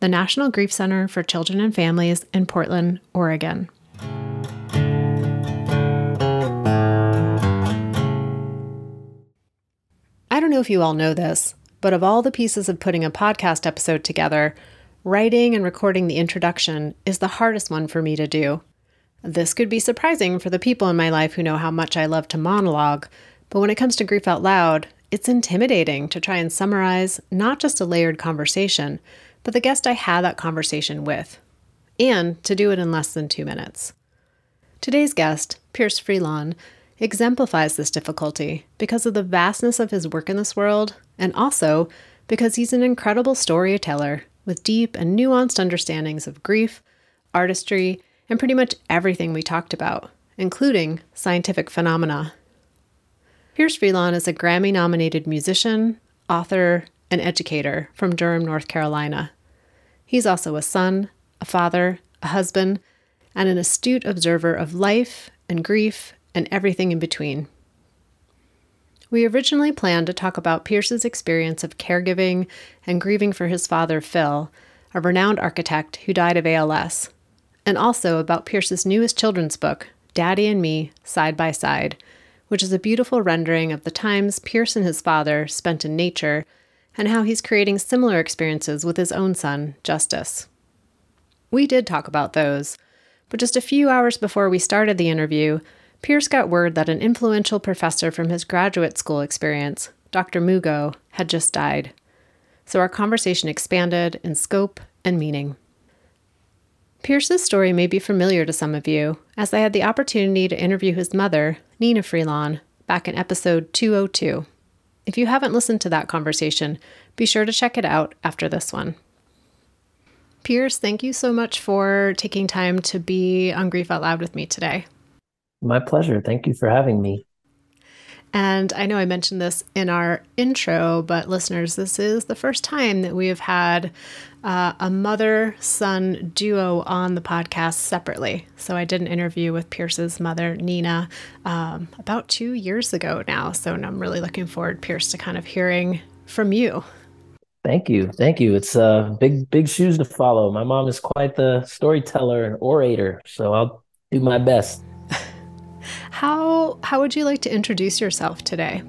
the National Grief Center for Children and Families in Portland, Oregon. I don't know if you all know this, but of all the pieces of putting a podcast episode together, writing and recording the introduction is the hardest one for me to do. This could be surprising for the people in my life who know how much I love to monologue, but when it comes to grief out loud, it's intimidating to try and summarize not just a layered conversation, but the guest I had that conversation with, and to do it in less than two minutes. Today's guest, Pierce Freelon, exemplifies this difficulty because of the vastness of his work in this world, and also because he's an incredible storyteller with deep and nuanced understandings of grief, artistry, and pretty much everything we talked about, including scientific phenomena. Pierce Freelon is a Grammy nominated musician, author, and educator from Durham, North Carolina. He's also a son, a father, a husband, and an astute observer of life and grief and everything in between. We originally planned to talk about Pierce's experience of caregiving and grieving for his father, Phil, a renowned architect who died of ALS, and also about Pierce's newest children's book, Daddy and Me Side by Side, which is a beautiful rendering of the times Pierce and his father spent in nature and how he's creating similar experiences with his own son, Justice. We did talk about those, but just a few hours before we started the interview, Pierce got word that an influential professor from his graduate school experience, Dr. Mugo, had just died. So our conversation expanded in scope and meaning. Pierce's story may be familiar to some of you, as I had the opportunity to interview his mother, Nina Freelon, back in episode 202. If you haven't listened to that conversation, be sure to check it out after this one. Pierce, thank you so much for taking time to be on Grief Out Loud with me today. My pleasure. Thank you for having me. And I know I mentioned this in our intro, but listeners, this is the first time that we have had uh, a mother son duo on the podcast separately. So I did an interview with Pierce's mother, Nina, um, about two years ago now. So I'm really looking forward, Pierce, to kind of hearing from you. Thank you. Thank you. It's uh, big, big shoes to follow. My mom is quite the storyteller and orator. So I'll do my best. How how would you like to introduce yourself today?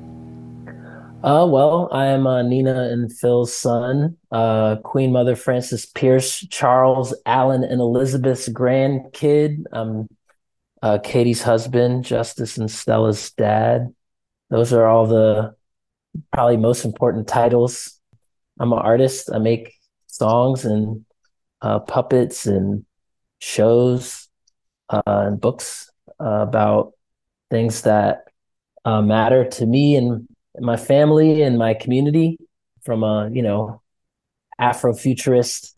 Uh, well, I am uh, Nina and Phil's son, uh, Queen Mother Frances Pierce, Charles, Allen, and Elizabeth's grandkid. I'm uh, Katie's husband, Justice, and Stella's dad. Those are all the probably most important titles. I'm an artist. I make songs and uh, puppets and shows uh, and books about things that uh, matter to me and my family and my community from a you know afrofuturist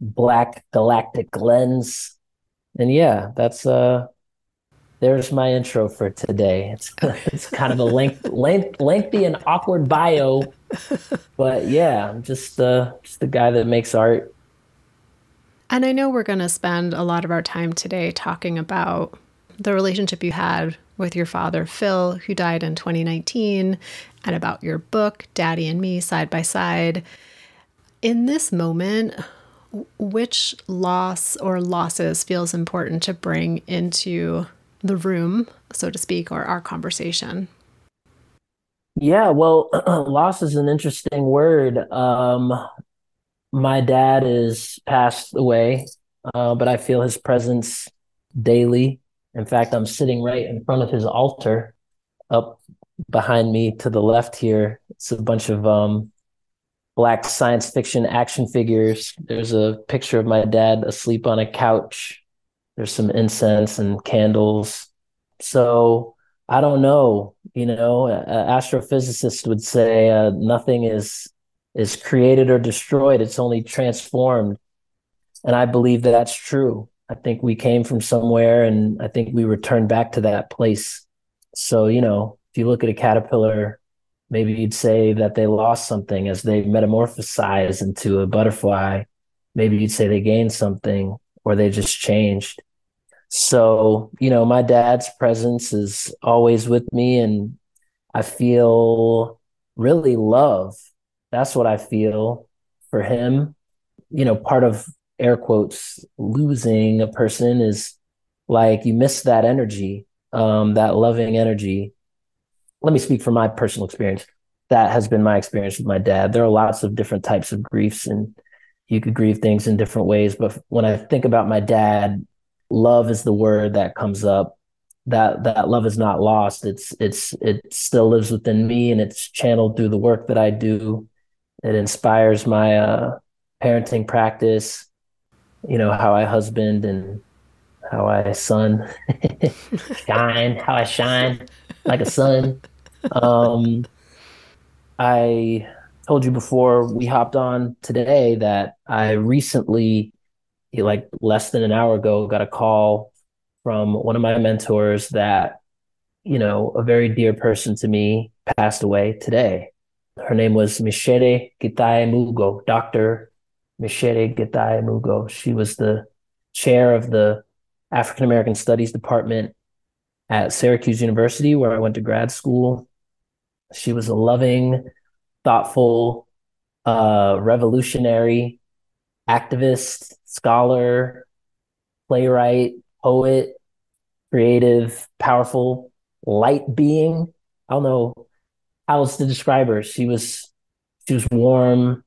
black galactic lens. And yeah that's uh there's my intro for today. It's it's kind of a length, length lengthy and awkward bio but yeah i'm just uh just the guy that makes art. And i know we're going to spend a lot of our time today talking about the relationship you had with your father, Phil, who died in 2019, and about your book, Daddy and Me Side by Side. In this moment, which loss or losses feels important to bring into the room, so to speak, or our conversation? Yeah, well, loss is an interesting word. Um, my dad is passed away, uh, but I feel his presence daily in fact, I'm sitting right in front of his altar up behind me to the left here. It's a bunch of um, black science fiction action figures. There's a picture of my dad asleep on a couch. There's some incense and candles. So I don't know. You know, an astrophysicist would say uh, nothing is is created or destroyed. It's only transformed. and I believe that that's true. I think we came from somewhere and I think we returned back to that place. So, you know, if you look at a caterpillar, maybe you'd say that they lost something as they metamorphosized into a butterfly. Maybe you'd say they gained something or they just changed. So, you know, my dad's presence is always with me and I feel really love. That's what I feel for him. You know, part of air quotes losing a person is like you miss that energy, um, that loving energy. Let me speak from my personal experience. That has been my experience with my dad. There are lots of different types of griefs, and you could grieve things in different ways. But when I think about my dad, love is the word that comes up. That that love is not lost. It's it's it still lives within me, and it's channeled through the work that I do. It inspires my uh, parenting practice you know how I husband and how I sun shine, how I shine like a sun. Um, I told you before we hopped on today that I recently, like less than an hour ago, got a call from one of my mentors that, you know, a very dear person to me passed away today. Her name was Micere Githae Mugo, Dr. Micere Githae Mugo. She was the chair of the African American Studies Department at Syracuse University, where I went to grad school. She was a loving, thoughtful, uh, revolutionary activist, scholar, playwright, poet, creative, powerful, light being. I don't know how else to describe her. She was she was warm,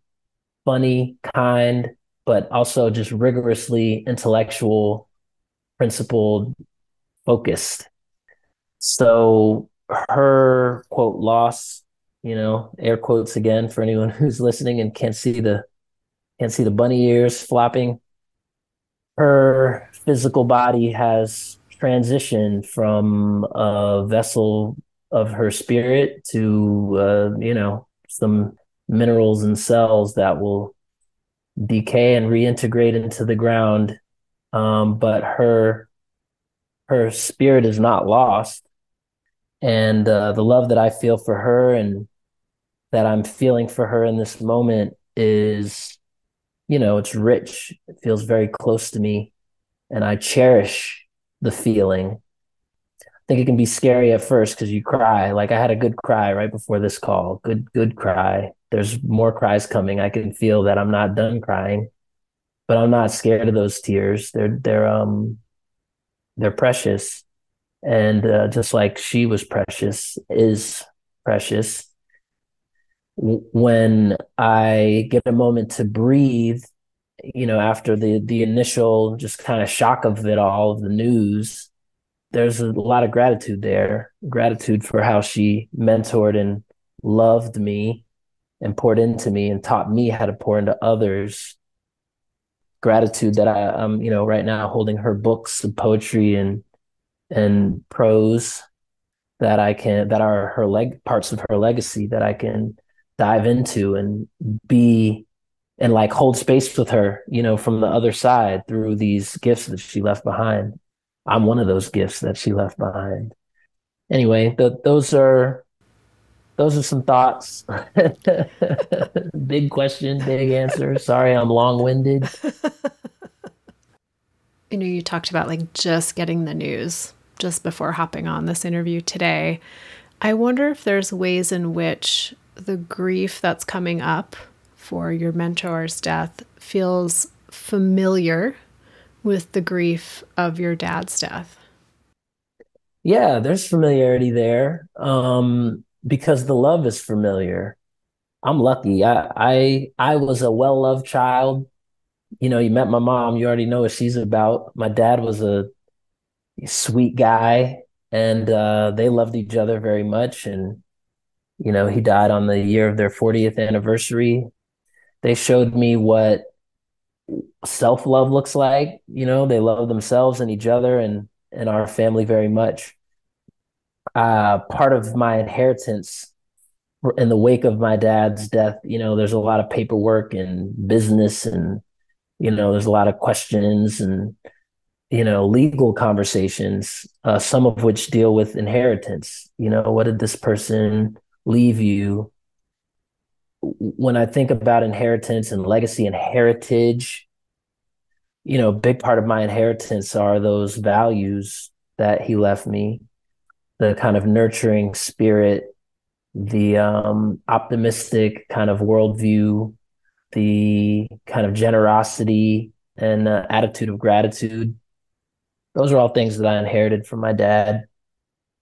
funny, kind, but also just rigorously intellectual, principled, focused. So her quote loss, you know, air quotes again for anyone who's listening and can't see the can't see the bunny ears flopping. Her physical body has transitioned from a vessel of her spirit to uh, you know some minerals and cells that will decay and reintegrate into the ground. Um, but her her spirit is not lost, and uh, the love that I feel for her and that I'm feeling for her in this moment is, you know, it's rich. It feels very close to me, and I cherish the feeling think it can be scary at first because you cry. Like I had a good cry right before this call. Good, good cry. There's more cries coming. I can feel that I'm not done crying, but I'm not scared of those tears. They're they're um they're precious, and uh, just like she was precious, is precious. When I get a moment to breathe, you know, after the the initial just kind of shock of it all, of the news, there's a lot of gratitude there gratitude for how she mentored and loved me and poured into me and taught me how to pour into others. Gratitude that I, am you know right now holding her books of poetry and and prose that I can that are her leg parts of her legacy that I can dive into and be and like hold space with her you know from the other side through these gifts that she left behind I'm one of those gifts that she left behind. Anyway, those are those are some thoughts. big question, big answer. Sorry, I'm long winded. You know, you talked about like just getting the news just before hopping on this interview today. I wonder if there's ways in which the grief that's coming up for your mentor's death feels familiar with the grief of your dad's death? Yeah, there's familiarity there um, because the love is familiar. I'm lucky. I I I was a well loved child. You know, you met my mom. You already know what she's about. My dad was a sweet guy, and uh, they loved each other very much. And you know, he died on the year of their 40th anniversary. They showed me what self love looks like. You know, they love themselves and each other and and our family very much. Uh, part of my inheritance in the wake of my dad's death, you know, there's a lot of paperwork and business and you know, there's a lot of questions and you know, legal conversations, uh, some of which deal with inheritance. You know, what did this person leave you? When I think about inheritance and legacy and heritage, you know, big part of my inheritance are those values that he left me, the kind of nurturing spirit, the um, optimistic kind of worldview, the kind of generosity and uh, attitude of gratitude. Those are all things that I inherited from my dad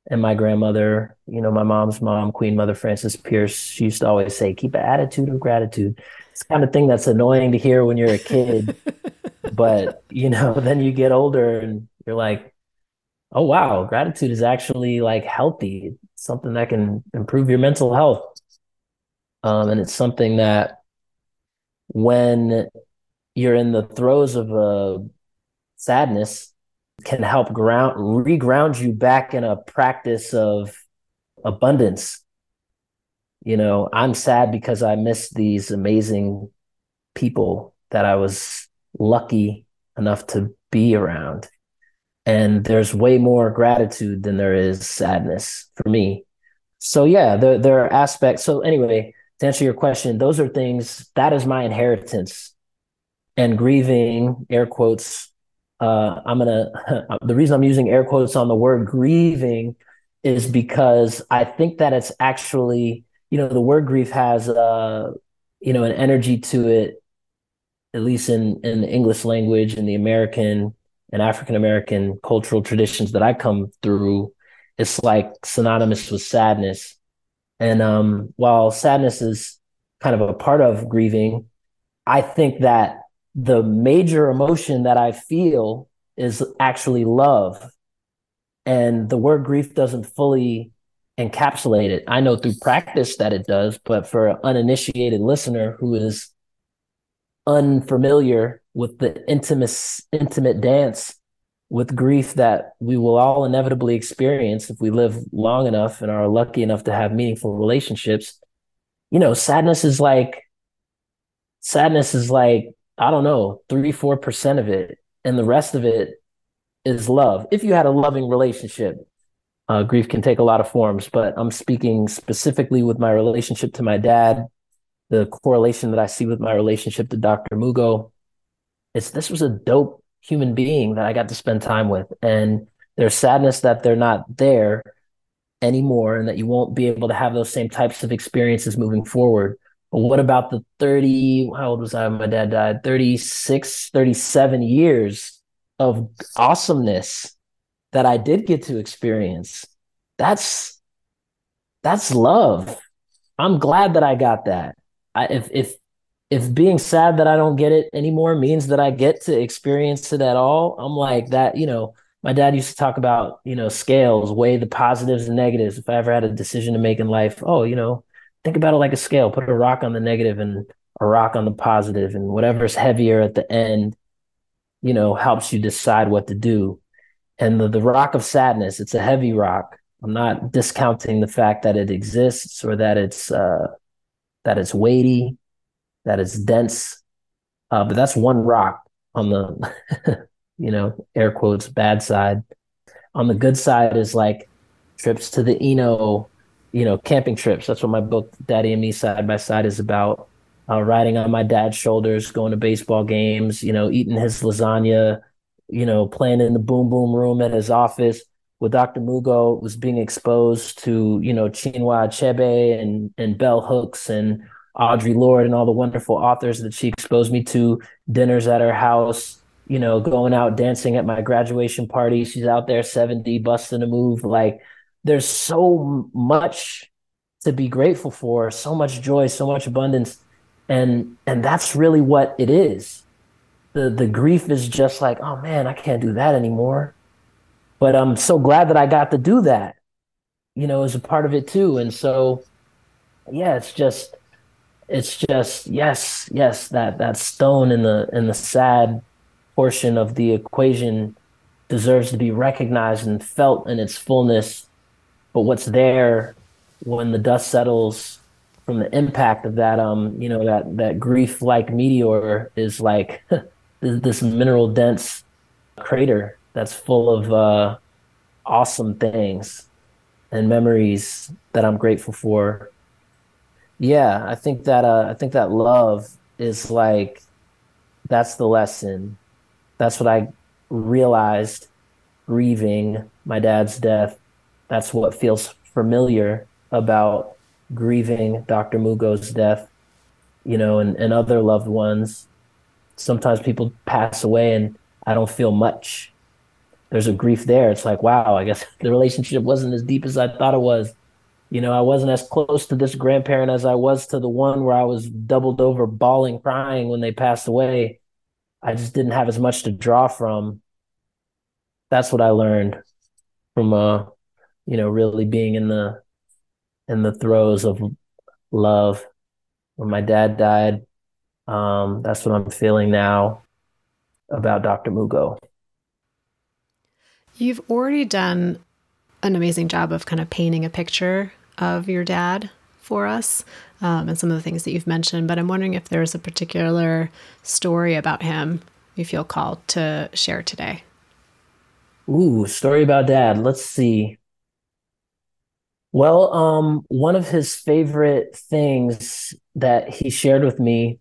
and my grandmother. You know, my mom's mom, Queen Mother Frances Pierce, she used to always say, keep an attitude of gratitude. It's kind of thing that's annoying to hear when you're a kid. but, you know, then you get older and you're like, oh, wow, gratitude is actually like healthy. It's something that can improve your mental health. Um, and it's something that when you're in the throes of a sadness, can help ground reground you back in a practice of abundance. You know, I'm sad because I miss these amazing people that I was lucky enough to be around. And there's way more gratitude than there is sadness for me. So yeah, there there are aspects. So anyway, to answer your question, those are things that is my inheritance. And grieving, air quotes, uh, I'm gonna. the reason I'm using air quotes on the word grieving is because I think that it's actually, you know, the word grief has, uh, you know, an energy to it, at least in in the English language and the American and African American cultural traditions that I come through. It's like synonymous with sadness, and um, while sadness is kind of a part of grieving, I think that the major emotion that I feel is actually love. And the word grief doesn't fully encapsulate it. I know through practice that it does, but for an uninitiated listener who is unfamiliar with the intimate intimate dance with grief that we will all inevitably experience if we live long enough and are lucky enough to have meaningful relationships. You know, sadness is like sadness is like I don't know, three, 4% of it. And the rest of it is love. If you had a loving relationship, uh, grief can take a lot of forms, but I'm speaking specifically with my relationship to my dad, the correlation that I see with my relationship to Dr. Mugo. It's this was a dope human being that I got to spend time with. And there's sadness that they're not there anymore and that you won't be able to have those same types of experiences moving forward. What about the 30, how old was I when my dad died? 36, 37 years of awesomeness that I did get to experience. That's that's love. I'm glad that I got that. I, if if if being sad that I don't get it anymore means that I get to experience it at all, I'm like that, you know, my dad used to talk about, you know, scales, weigh the positives and negatives. If I ever had a decision to make in life, oh, you know, think about it like a scale. Put a rock on the negative and a rock on the positive, and whatever's heavier at the end, you know, helps you decide what to do. And the, the rock of sadness, it's a heavy rock. I'm not discounting the fact that it exists or that it's uh, that it's weighty, that it's dense. Uh, but that's one rock on the, you know, air quotes bad side. On the good side is like trips to the Eno you know, camping trips. That's what my book, Daddy and Me Side by Side, is about. Uh, riding on my dad's shoulders, going to baseball games, you know, eating his lasagna, you know, playing in the boom boom room at his office with Dr. Mugo was being exposed to, you know, Chinua Achebe and and Bell Hooks and Audre Lorde and all the wonderful authors that she exposed me to, dinners at her house, you know, going out dancing at my graduation party. She's out there 70, busting a move. Like there's so much to be grateful for, so much joy, so much abundance. And and that's really what it is. The the grief is just like, oh man, I can't do that anymore. But I'm so glad that I got to do that, you know, as a part of it too. And so yeah, it's just it's just yes, yes, that that stone in the in the sad portion of the equation deserves to be recognized and felt in its fullness but what's there when the dust settles from the impact of that um you know that that grief like meteor is like this mineral dense crater that's full of uh, awesome things and memories that I'm grateful for. Yeah, I think that uh, I think that love is like that's the lesson. That's what I realized grieving my dad's death. That's what feels familiar about grieving Dr. Mugo's death, you know, and, and other loved ones. Sometimes people pass away and I don't feel much. There's a grief there. It's like, wow, I guess the relationship wasn't as deep as I thought it was. You know, I wasn't as close to this grandparent as I was to the one where I was doubled over, bawling, crying when they passed away. I just didn't have as much to draw from. That's what I learned from uh, you know, really being in the in the throes of love. When my dad died, um, that's what I'm feeling now about Dr. Mugo. You've already done an amazing job of kind of painting a picture of your dad for us um, and some of the things that you've mentioned, but I'm wondering if there's a particular story about him you feel called to share today. Ooh, story about dad. Let's see. Well, um, one of his favorite things that he shared with me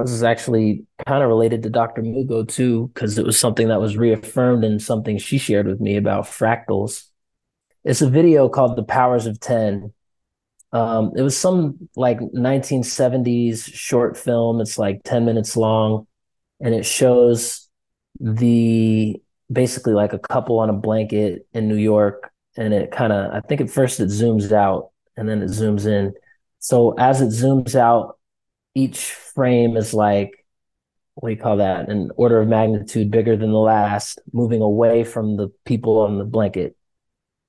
this is actually kind of related to Dr. Mugo too, because it was something that was reaffirmed in something she shared with me about fractals. It's a video called The Powers of 10. Um, it was some like 1970s short film. It's like 10 minutes long, and it shows the basically like a couple on a blanket in New York. And it kind of, I think at first it zooms out and then it zooms in. So as it zooms out, each frame is like what do you call that? An order of magnitude bigger than the last, moving away from the people on the blanket.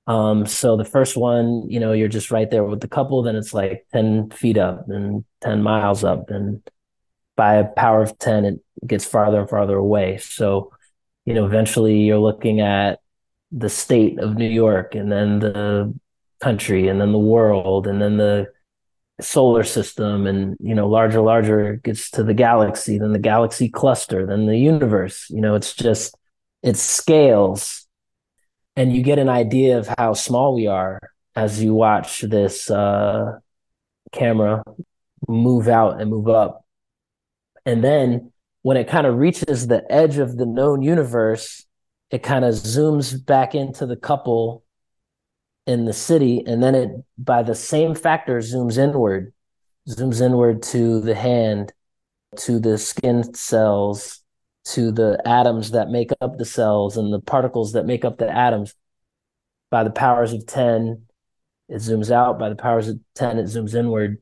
Um, so the first one, you know, you're just right there with the couple, then it's like 10 feet up and 10 miles up. And by a power of 10, it gets farther and farther away. So, you know, eventually you're looking at the state of New York and then the country and then the world and then the solar system and you know larger larger gets to the galaxy then the galaxy cluster then the universe. You know it's just it scales. And you get an idea of how small we are as you watch this uh, camera move out and move up. And then when it kind of reaches the edge of the known universe it kind of zooms back into the couple in the city and then it by the same factor zooms inward zooms inward to the hand to the skin cells to the atoms that make up the cells and the particles that make up the atoms. By the powers of 10 it zooms out. By the powers of 10 it zooms inward.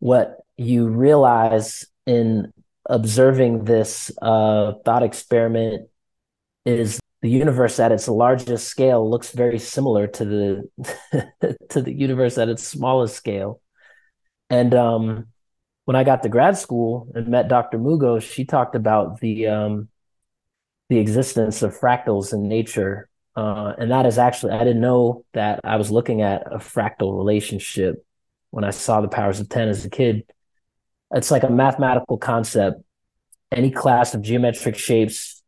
What you realize in observing this uh, thought experiment is the universe at its largest scale looks very similar to the to the universe at its smallest scale. And um, when I got to grad school and met Dr. Mugo, she talked about the um, the existence of fractals in nature, uh, and that is actually I didn't know that I was looking at a fractal relationship when I saw the powers of ten as a kid. It's like a mathematical concept. Any class of geometric shapes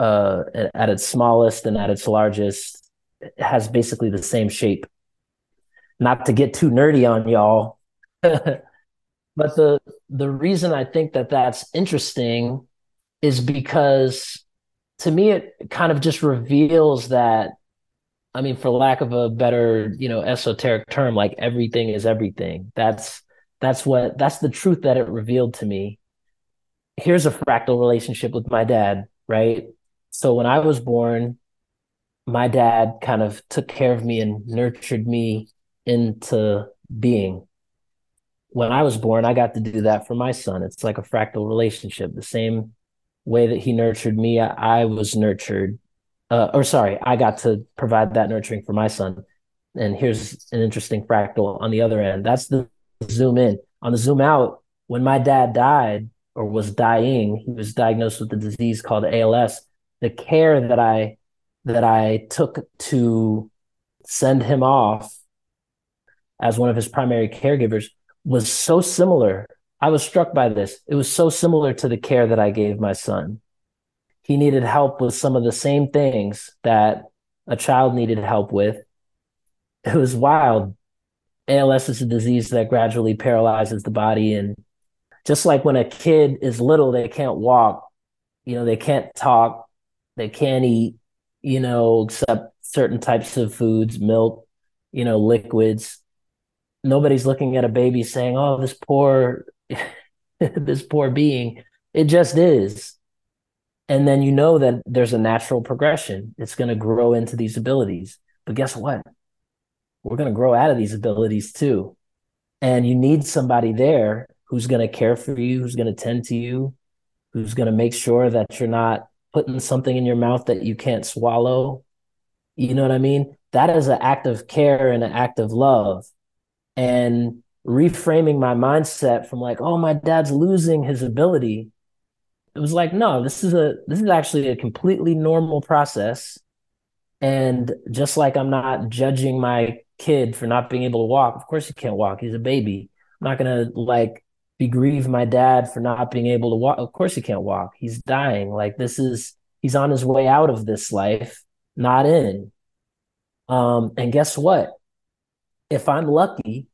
uh, at its smallest and at its largest has basically the same shape. Not to get too nerdy on y'all, but the the reason I think that that's interesting is because to me it kind of just reveals that I mean, for lack of a better, you know, esoteric term, like everything is everything. That's that's what that's the truth that it revealed to me. Here's a fractal relationship with my dad, right? So when I was born, my dad kind of took care of me and nurtured me into being. When I was born, I got to do that for my son. It's like a fractal relationship. The same way that he nurtured me, I, was nurtured. Uh, or sorry, I got to provide that nurturing for my son. And here's an interesting fractal on the other end. That's the zoom in. On the zoom out, when my dad died or was dying, he was diagnosed with a disease called ALS the care that I that I took to send him off as one of his primary caregivers was so similar I was struck by this. It was so similar to the care that I gave my son. He needed help with some of the same things that a child needed help with. It was wild. ALS is a disease that gradually paralyzes the body. And just like when a kid is little, they can't walk, you know, they can't talk, they can't eat, you know, except certain types of foods, milk, you know, liquids. Nobody's looking at a baby saying, "Oh, this poor, this poor being." It just is, and then you know that there's a natural progression. It's going to grow into these abilities. But guess what? We're going to grow out of these abilities too, and you need somebody there who's going to care for you, who's going to tend to you, who's going to make sure that you're not putting something in your mouth that you can't swallow. You know what I mean? That is an act of care and an act of love. And reframing my mindset from like, oh, my dad's losing his ability. It was like, no, this is a this is actually a completely normal process. And just like I'm not judging my kid for not being able to walk, of course he can't walk. He's a baby. I'm not gonna like bereave my dad for not being able to walk. Of course he can't walk. He's dying. Like this is he's on his way out of this life, not in. Um, and guess what? If I'm lucky,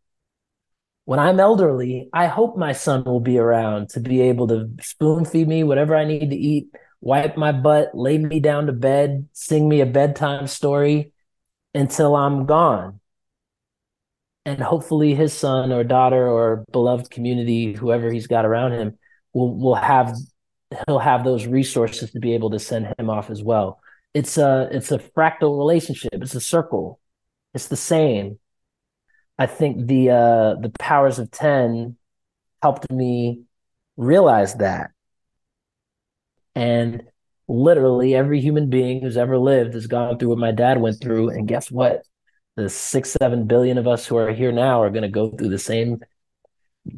when I'm elderly, I hope my son will be around to be able to spoon feed me whatever I need to eat, wipe my butt, lay me down to bed, sing me a bedtime story until I'm gone and hopefully his son or daughter or beloved community, whoever he's got around him, will will have he'll have those resources to be able to send him off as well. It's a it's a fractal relationship. It's a circle. It's the same. I think the uh, the powers of ten helped me realize that. And literally every human being who's ever lived has gone through what my dad went through. And guess what? The six, seven billion of us who are here now are going to go through the same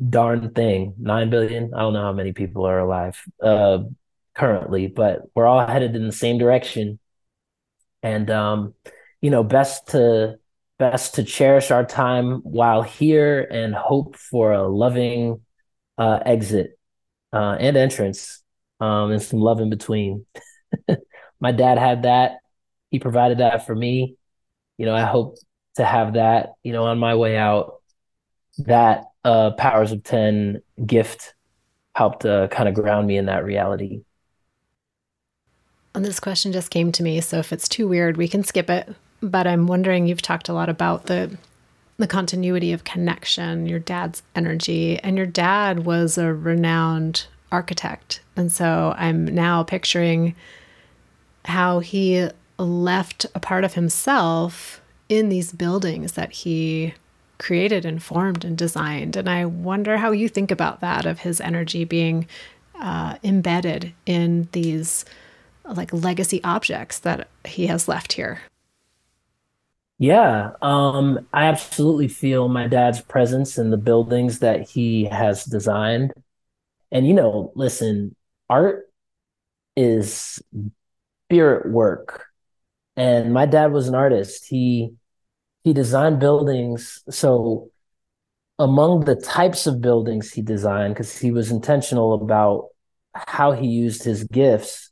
darn thing. Nine billion. I don't know how many people are alive uh, currently, but we're all headed in the same direction. And um, you know, best to best to cherish our time while here and hope for a loving uh, exit uh, and entrance um, and some love in between. My dad had that. He provided that for me you know, I hope to have that, you know, on my way out. That uh, Powers of 10 gift helped uh, kind of ground me in that reality. And this question just came to me, so if it's too weird, we can skip it. But I'm wondering, you've talked a lot about the the continuity of connection, your dad's energy, and your dad was a renowned architect. And so I'm now picturing how he left a part of himself in these buildings that he created and formed and designed. And I wonder how you think about that of his energy being uh, embedded in these like legacy objects that he has left here. Yeah, um, I absolutely feel my dad's presence in the buildings that he has designed. And, you know, listen, art is spirit work and my dad was an artist. He he designed buildings. So among the types of buildings he designed, because he was intentional about how he used his gifts.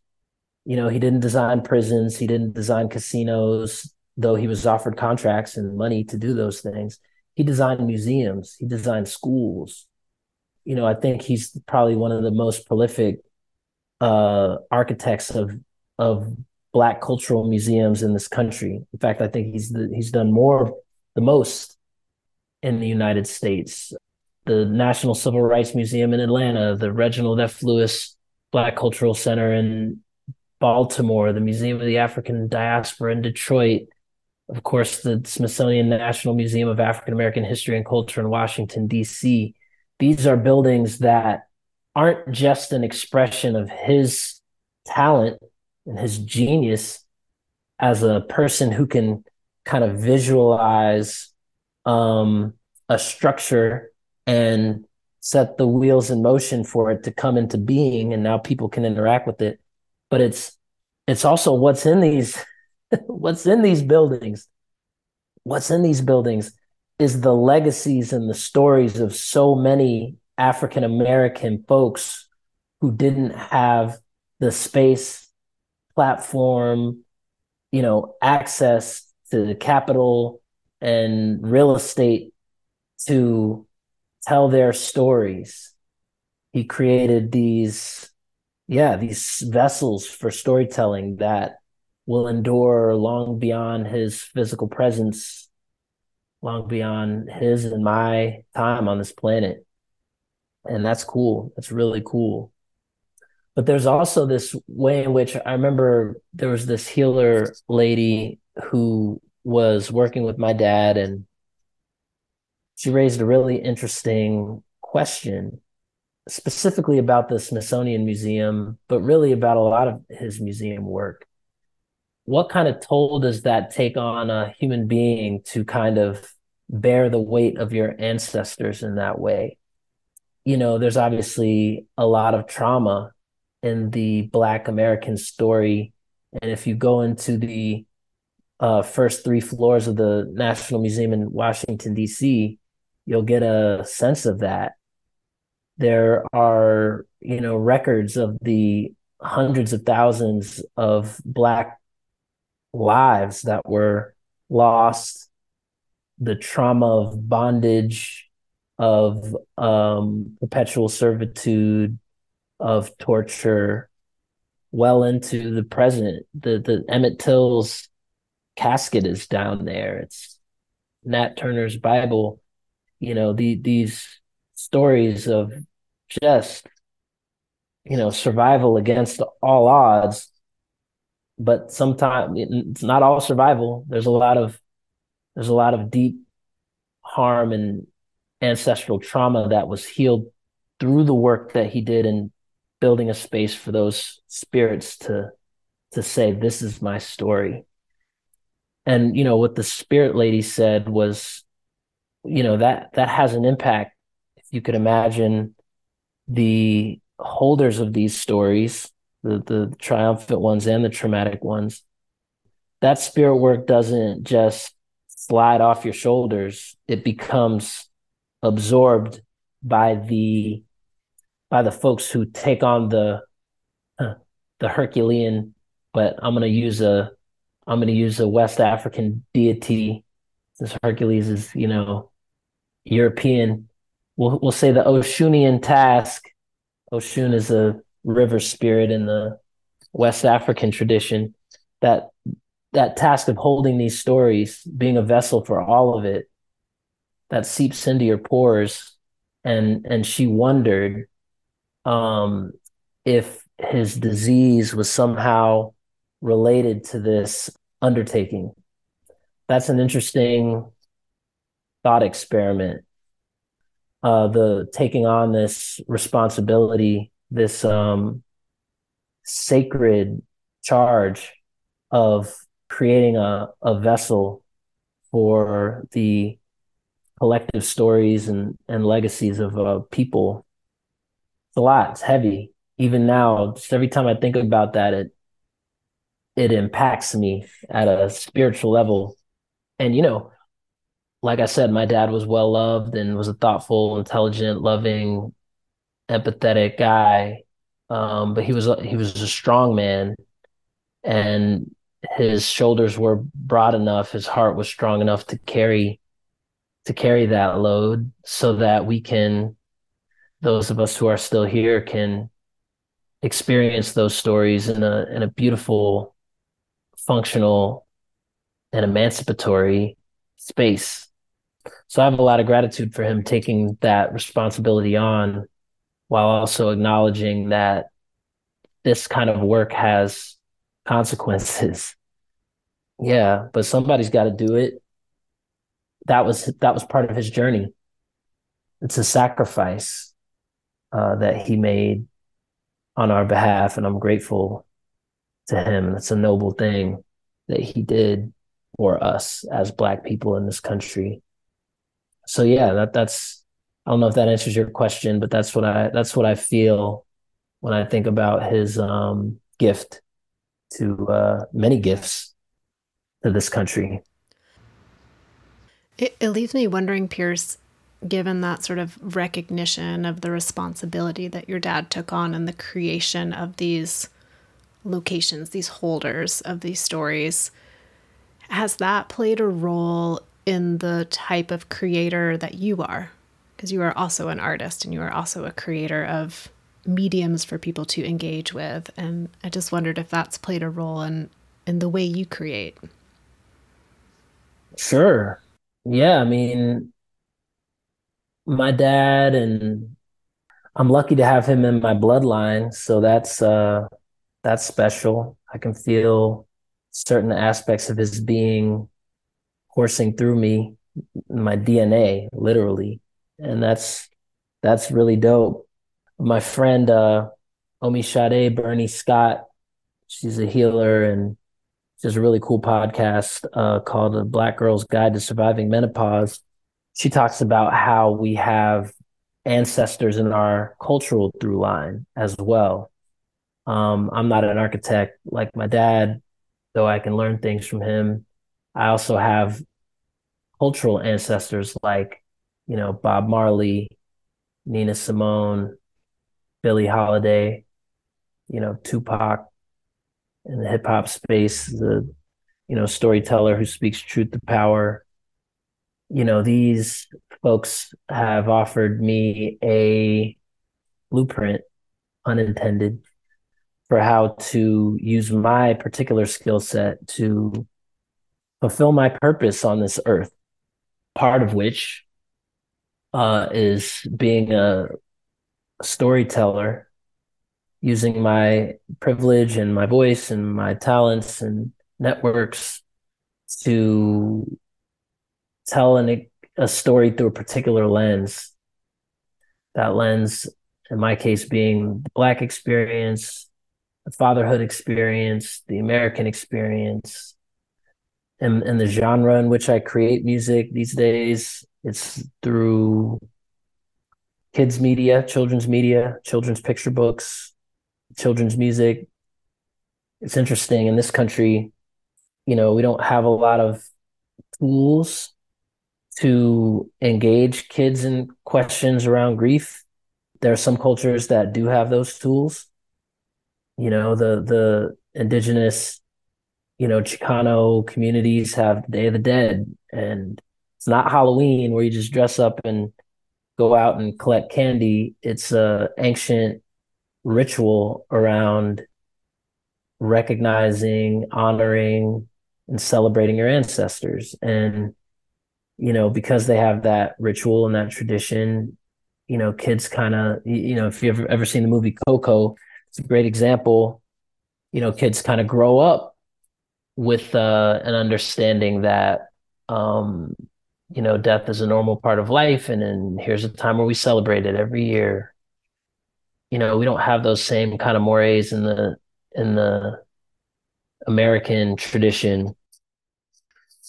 You know, he didn't design prisons, he didn't design casinos, though he was offered contracts and money to do those things. He designed museums, he designed schools. You know, I think he's probably one of the most prolific uh, architects of of black cultural museums in this country. In fact, I think he's the, he's done more, the most in the United States. The National Civil Rights Museum in Atlanta, the Reginald F. Lewis Black Cultural Center in Baltimore, the Museum of the African Diaspora in Detroit, of course, the Smithsonian National Museum of African American History and Culture in Washington, D.C. These are buildings that aren't just an expression of his talent and his genius as a person who can kind of visualize um, a structure and set the wheels in motion for it to come into being and now people can interact with it. But it's it's also what's in these what's in these buildings what's in these buildings is the legacies and the stories of so many African American folks who didn't have the space, platform, you know, access to the capital and real estate to tell their stories. He created these, yeah, these vessels for storytelling that will endure long beyond his physical presence, long beyond his and my time on this planet. And that's cool. That's really cool. But there's also this way in which I remember there was this healer lady who was working with my dad and she raised a really interesting question specifically about the Smithsonian Museum, but really about a lot of his museum work. What kind of toll does that take on a human being to kind of bear the weight of your ancestors in that way? You know, there's obviously a lot of trauma in the Black American story. And if you go into the uh, first three floors of the National Museum in Washington, D.C., you'll get a sense of that. There are, you know, records of the hundreds of thousands of Black lives that were lost, the trauma of bondage, of um, perpetual servitude, of torture, well into the present. The the Emmett Till's casket is down there. It's Nat Turner's Bible you know the, these stories of just you know survival against all odds but sometimes it's not all survival there's a lot of there's a lot of deep harm and ancestral trauma that was healed through the work that he did in building a space for those spirits to to say this is my story. And you know what the spirit lady said was you know that that has an impact. If you could imagine the holders of these stories the the triumphant ones and the traumatic ones that spirit work doesn't just slide off your shoulders. It becomes absorbed by the by the folks who take on the uh, the herculean but i'm to use a i'm to use a west african deity since hercules is you know European, we'll we'll say the Oshunian task. Oshun is a river spirit in the West African tradition. That that task of holding these stories, being a vessel for all of it, that seeps into your pores, and and she wondered um, if his disease was somehow related to this undertaking. That's an interesting thought experiment. Uh, the taking on this responsibility, this um, sacred charge of creating a, a vessel for the collective stories and, and legacies of uh, people. It's a lot. It's heavy. Even now, just every time I think about that, it it impacts me at a spiritual level. And you know, like I said, my dad was well loved and was a thoughtful, intelligent, loving, empathetic guy. Um, but he was he was a strong man, and his shoulders were broad enough, his heart was strong enough to carry to carry that load, so that we can, those of us who are still here, can experience those stories in a in a beautiful, functional, and emancipatory space so I have a lot of gratitude for him taking that responsibility on while also acknowledging that this kind of work has consequences. Yeah, but somebody's got to do it. That was that was part of his journey. It's a sacrifice uh, that he made on our behalf, and I'm grateful to him. And It's a noble thing that he did for us as Black people in this country so yeah, that that's I don't know if that answers your question, but that's what I that's what I feel when I think about his um, gift to uh, many gifts to this country. It, it leaves me wondering, Pierce, given that sort of recognition of the responsibility that your dad took on in the creation of these locations, these holders of these stories, has that played a role in the type of creator that you are? Because you are also an artist and you are also a creator of mediums for people to engage with. And I just wondered if that's played a role in, in the way you create. Sure. Yeah. I mean, my dad and I'm lucky to have him in my bloodline. So that's, uh, that's special. I can feel certain aspects of his being coursing through me, my DNA, literally. And that's, that's really dope my friend uh, Omisade, Bernie Scott. She's a healer and has a really cool podcast uh, called "The Black Girl's Guide to Surviving Menopause." She talks about how we have ancestors in our cultural through line as well. Um, I'm not an architect like my dad, though I can learn things from him. I also have cultural ancestors like, you know, Bob Marley, Nina Simone, Billie Holiday, you know, Tupac in the hip hop space, the you know, storyteller who speaks truth to power. You know, these folks have offered me a blueprint, unintended, for how to use my particular skill set to fulfill my purpose on this earth. Part of which uh, is being a storyteller using my privilege and my voice and my talents and networks to tell an, a story through a particular lens. That lens, in my case, being the Black experience, the fatherhood experience, the American experience, and, and the genre in which I create music these days. It's through kids media, children's media, children's picture books, children's music. It's interesting in this country, you know, we don't have a lot of tools to engage kids in questions around grief. There are some cultures that do have those tools. You know, the the indigenous, you know, Chicano communities have Day of the Dead and it's not Halloween where you just dress up and go out and collect candy. It's a ancient ritual around recognizing, honoring, and celebrating your ancestors. And, you know, because they have that ritual and that tradition, you know, kids kind of, you know, if you've ever, seen the movie Coco, it's a great example. You know, kids kind of grow up with uh, an understanding that um, you know, death is a normal part of life. And then here's a time where we celebrate it every year. You know, we don't have those same kind of mores in the in the American tradition.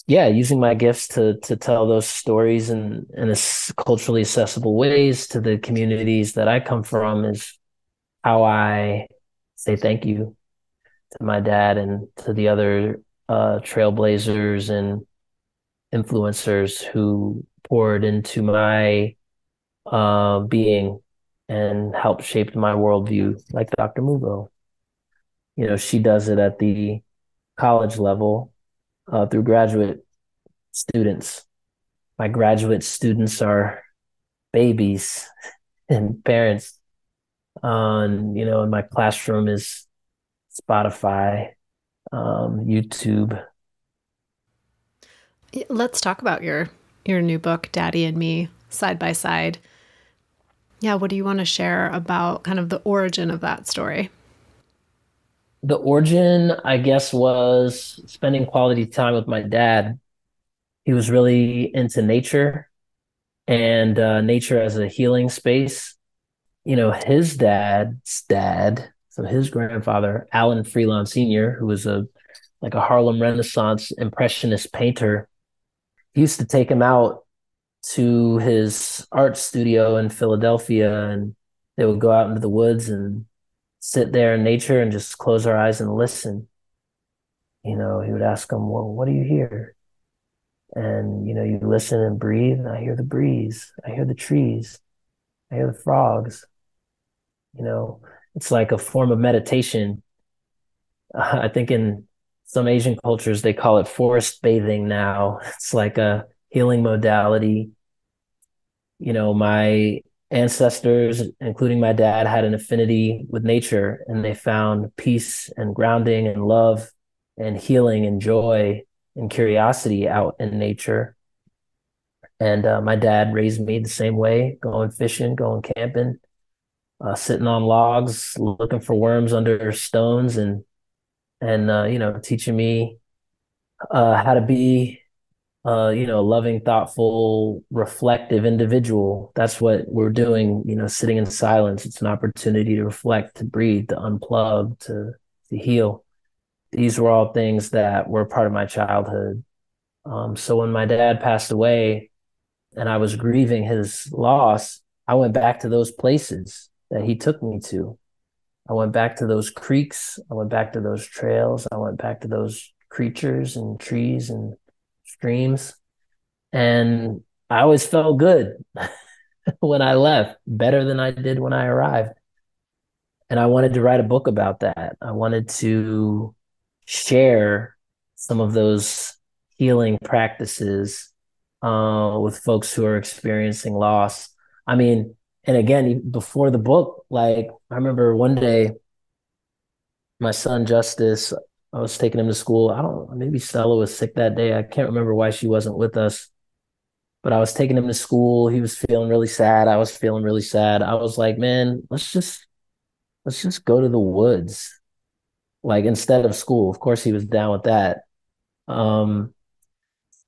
Yeah, using my gifts to to tell those stories in in culturally accessible ways to the communities that I come from is how I say thank you to my dad and to the other uh, trailblazers and influencers who poured into my uh, being and helped shape my worldview, like Dr. Mugo. You know, she does it at the college level uh, through graduate students. My graduate students are babies and parents. Uh, and, you know, in my classroom is Spotify, um, YouTube, Let's talk about your your new book, Daddy and Me, side by side. Yeah, what do you want to share about kind of the origin of that story? The origin, I guess, was spending quality time with my dad. He was really into nature and uh, nature as a healing space. You know, his dad's dad, so his grandfather, Allan Freelon Sr., who was a like a Harlem Renaissance impressionist painter, he used to take him out to his art studio in Philadelphia and they would go out into the woods and sit there in nature and just close our eyes and listen. You know, he would ask them, Well, what do you hear? And, you know, you listen and breathe, and I hear the breeze, I hear the trees, I hear the frogs. You know, it's like a form of meditation. Uh, I think in some Asian cultures, they call it forest bathing now. It's like a healing modality. You know, my ancestors, including my dad, had an affinity with nature and they found peace and grounding and love and healing and joy and curiosity out in nature. And uh, my dad raised me the same way, going fishing, going camping, uh, sitting on logs, looking for worms under stones, and and uh, you know, teaching me uh, how to be uh, you know, loving, thoughtful, reflective individual. That's what we're doing, you know, sitting in silence. It's an opportunity to reflect, to breathe, to unplug, to to heal. These were all things that were part of my childhood. Um, so when my dad passed away and I was grieving his loss, I went back to those places that he took me to. I went back to those creeks. I went back to those trails. I went back to those creatures and trees and streams. And I always felt good when I left, better than I did when I arrived. And I wanted to write a book about that. I wanted to share some of those healing practices uh, with folks who are experiencing loss. I mean, and again, before the book, like I remember one day, my son Justice, I was taking him to school. I don't maybe Stella was sick that day. I can't remember why she wasn't with us. But I was taking him to school. He was feeling really sad. I was feeling really sad. I was like, man, let's just let's just go to the woods. Like instead of school. Of course he was down with that. Um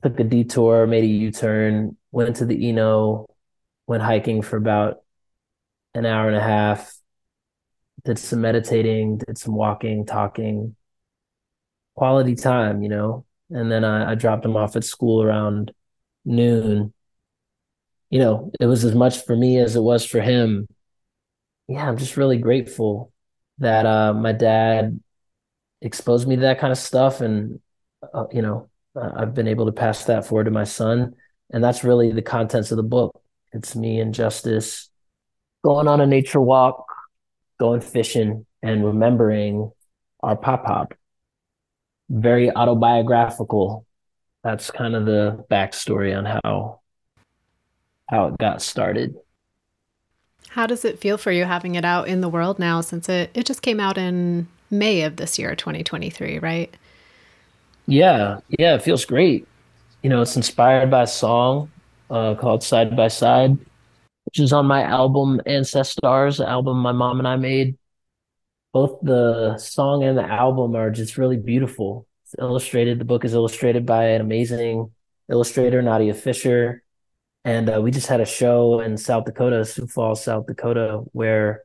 took a detour, made a U-turn, went to the Eno, went hiking for about an hour and a half, did some meditating, did some walking, talking, quality time, you know. And then I, I dropped him off at school around noon. You know, it was as much for me as it was for him. Yeah, I'm just really grateful that uh, my dad exposed me to that kind of stuff, and uh, you know, I've been able to pass that forward to my son, and that's really the contents of the book. It's me and Justice going on a nature walk, going fishing, and remembering our pop pop very autobiographical. That's kind of the backstory on how how it got started. How does it feel for you having it out in the world now since it, it just came out in May of this year, 2023, right? Yeah, yeah, it feels great. You know, it's inspired by a song uh, called Side by Side, which is on my album Ancestors, album my mom and I made both the song and the album are just really beautiful. It's illustrated. The book is illustrated by an amazing illustrator, Nadia Fisher. And uh, we just had a show in South Dakota, Sioux Falls, South Dakota, where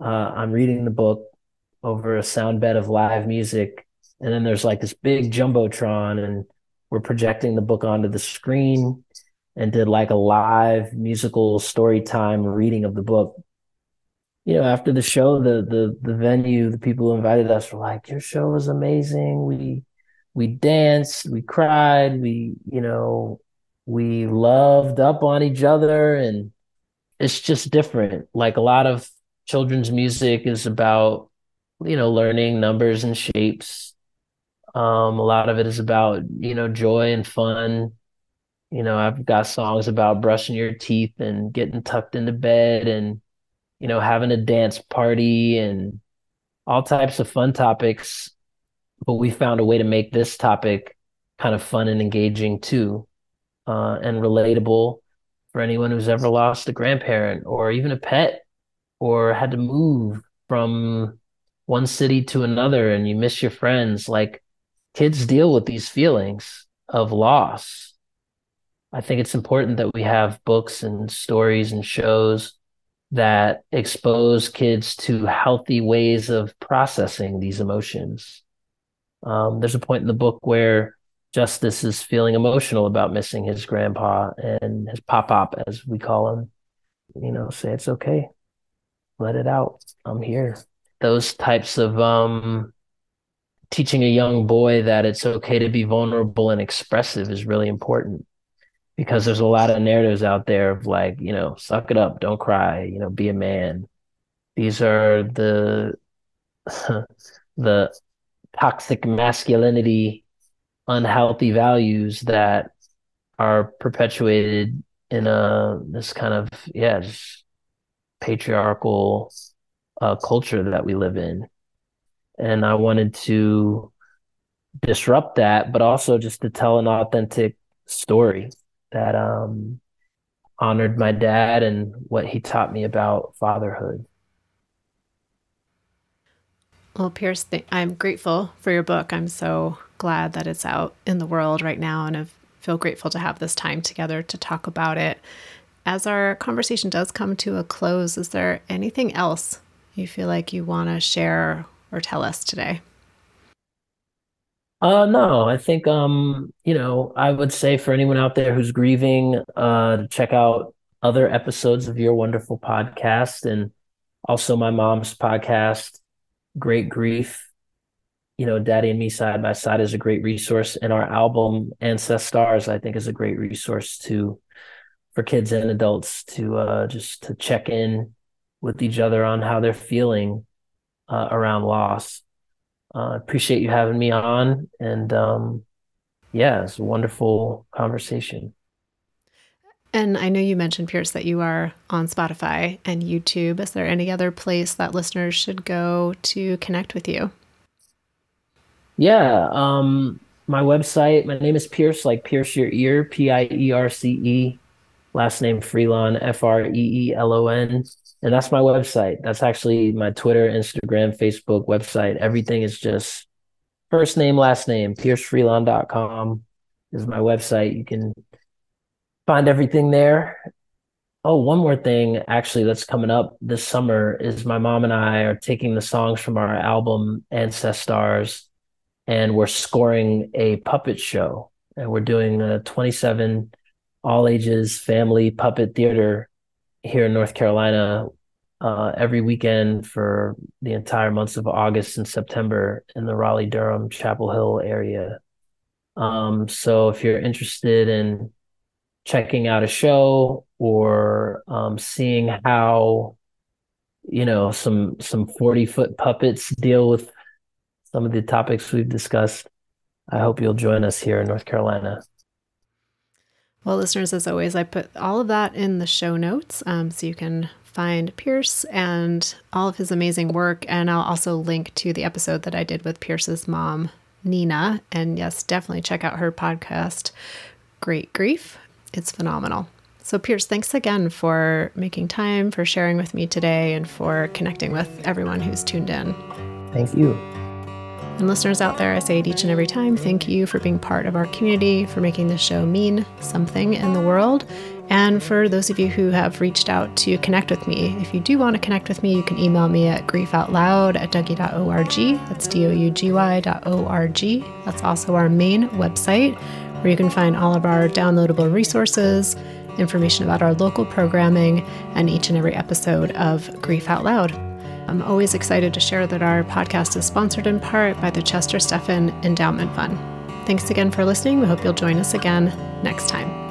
uh, I'm reading the book over a sound bed of live music. And then there's like this big jumbotron, and we're projecting the book onto the screen and did like a live musical story time reading of the book you know, after the show, the the the venue, the people who invited us were like, "Your show was amazing. We we danced, we cried, we you know, we loved up on each other, and it's just different. Like a lot of children's music is about you know learning numbers and shapes. Um, a lot of it is about you know joy and fun. You know, I've got songs about brushing your teeth and getting tucked into bed and you know, having a dance party and all types of fun topics. But we found a way to make this topic kind of fun and engaging too, uh, and relatable for anyone who's ever lost a grandparent or even a pet or had to move from one city to another and you miss your friends. Like kids deal with these feelings of loss. I think it's important that we have books and stories and shows that expose kids to healthy ways of processing these emotions. Um, there's a point in the book where Justice is feeling emotional about missing his grandpa and his pop pop, as we call him. You know, say it's okay, let it out. I'm here. Those types of um, teaching a young boy that it's okay to be vulnerable and expressive is really important because there's a lot of narratives out there of like, you know, suck it up, don't cry, you know, be a man. These are the the toxic masculinity, unhealthy values that are perpetuated in a this kind of yeah, patriarchal uh, culture that we live in. And I wanted to disrupt that, but also just to tell an authentic story that um, honored my dad and what he taught me about fatherhood. Well, Pierce, th- I'm grateful for your book. I'm so glad that it's out in the world right now, and I feel grateful to have this time together to talk about it. As our conversation does come to a close, is there anything else you feel like you want to share or tell us today? Uh, no, I think um, you know, I would say for anyone out there who's grieving, uh, to check out other episodes of your wonderful podcast and also my mom's podcast, Great Grief. You know, Daddy and Me Side by Side is a great resource, and our album Ancestors, I think, is a great resource to for kids and adults to uh, just to check in with each other on how they're feeling uh, around loss uh, appreciate you having me on. And um, yeah, it's a wonderful conversation. And I know you mentioned, Pierce, that you are on Spotify and YouTube. Is there any other place that listeners should go to connect with you? Yeah. Um, my website, my name is Pierce, like Pierce Your Ear, P I E R C E, last name Freelon, F R E E L O N and that's my website. That's actually my Twitter, Instagram, Facebook website. Everything is just first name, last name. PierceFreelon.com is my website. You can find everything there. Oh, one more thing actually that's coming up this summer is my mom and I are taking the songs from our album Ancestors and we're scoring a puppet show. And we're doing a 27 all ages family puppet theater here in North Carolina uh, every weekend for the entire months of August and September in the Raleigh Durham Chapel Hill area. Um, so if you're interested in checking out a show or um, seeing how you know some some 40 foot puppets deal with some of the topics we've discussed i hope you'll join us here in north carolina well, listeners, as always, I put all of that in the show notes um, so you can find Pierce and all of his amazing work. And I'll also link to the episode that I did with Pierce's mom, Nnenna. And yes, definitely check out her podcast, Great Grief. It's phenomenal. So, Pierce, thanks again for making time, for sharing with me today, and for connecting with everyone who's tuned in. Thank you. And listeners out there, I say it each and every time thank you for being part of our community, for making this show mean something in the world. And for those of you who have reached out to connect with me, if you do want to connect with me, you can email me at griefoutloud at dougy.org. That's D O U G. That's also our main website where you can find all of our downloadable resources, information about our local programming, and each and every episode of Grief Out Loud. I'm always excited to share that our podcast is sponsored in part by the Chester Stephan Endowment Fund. Thanks again for listening. We hope you'll join us again next time.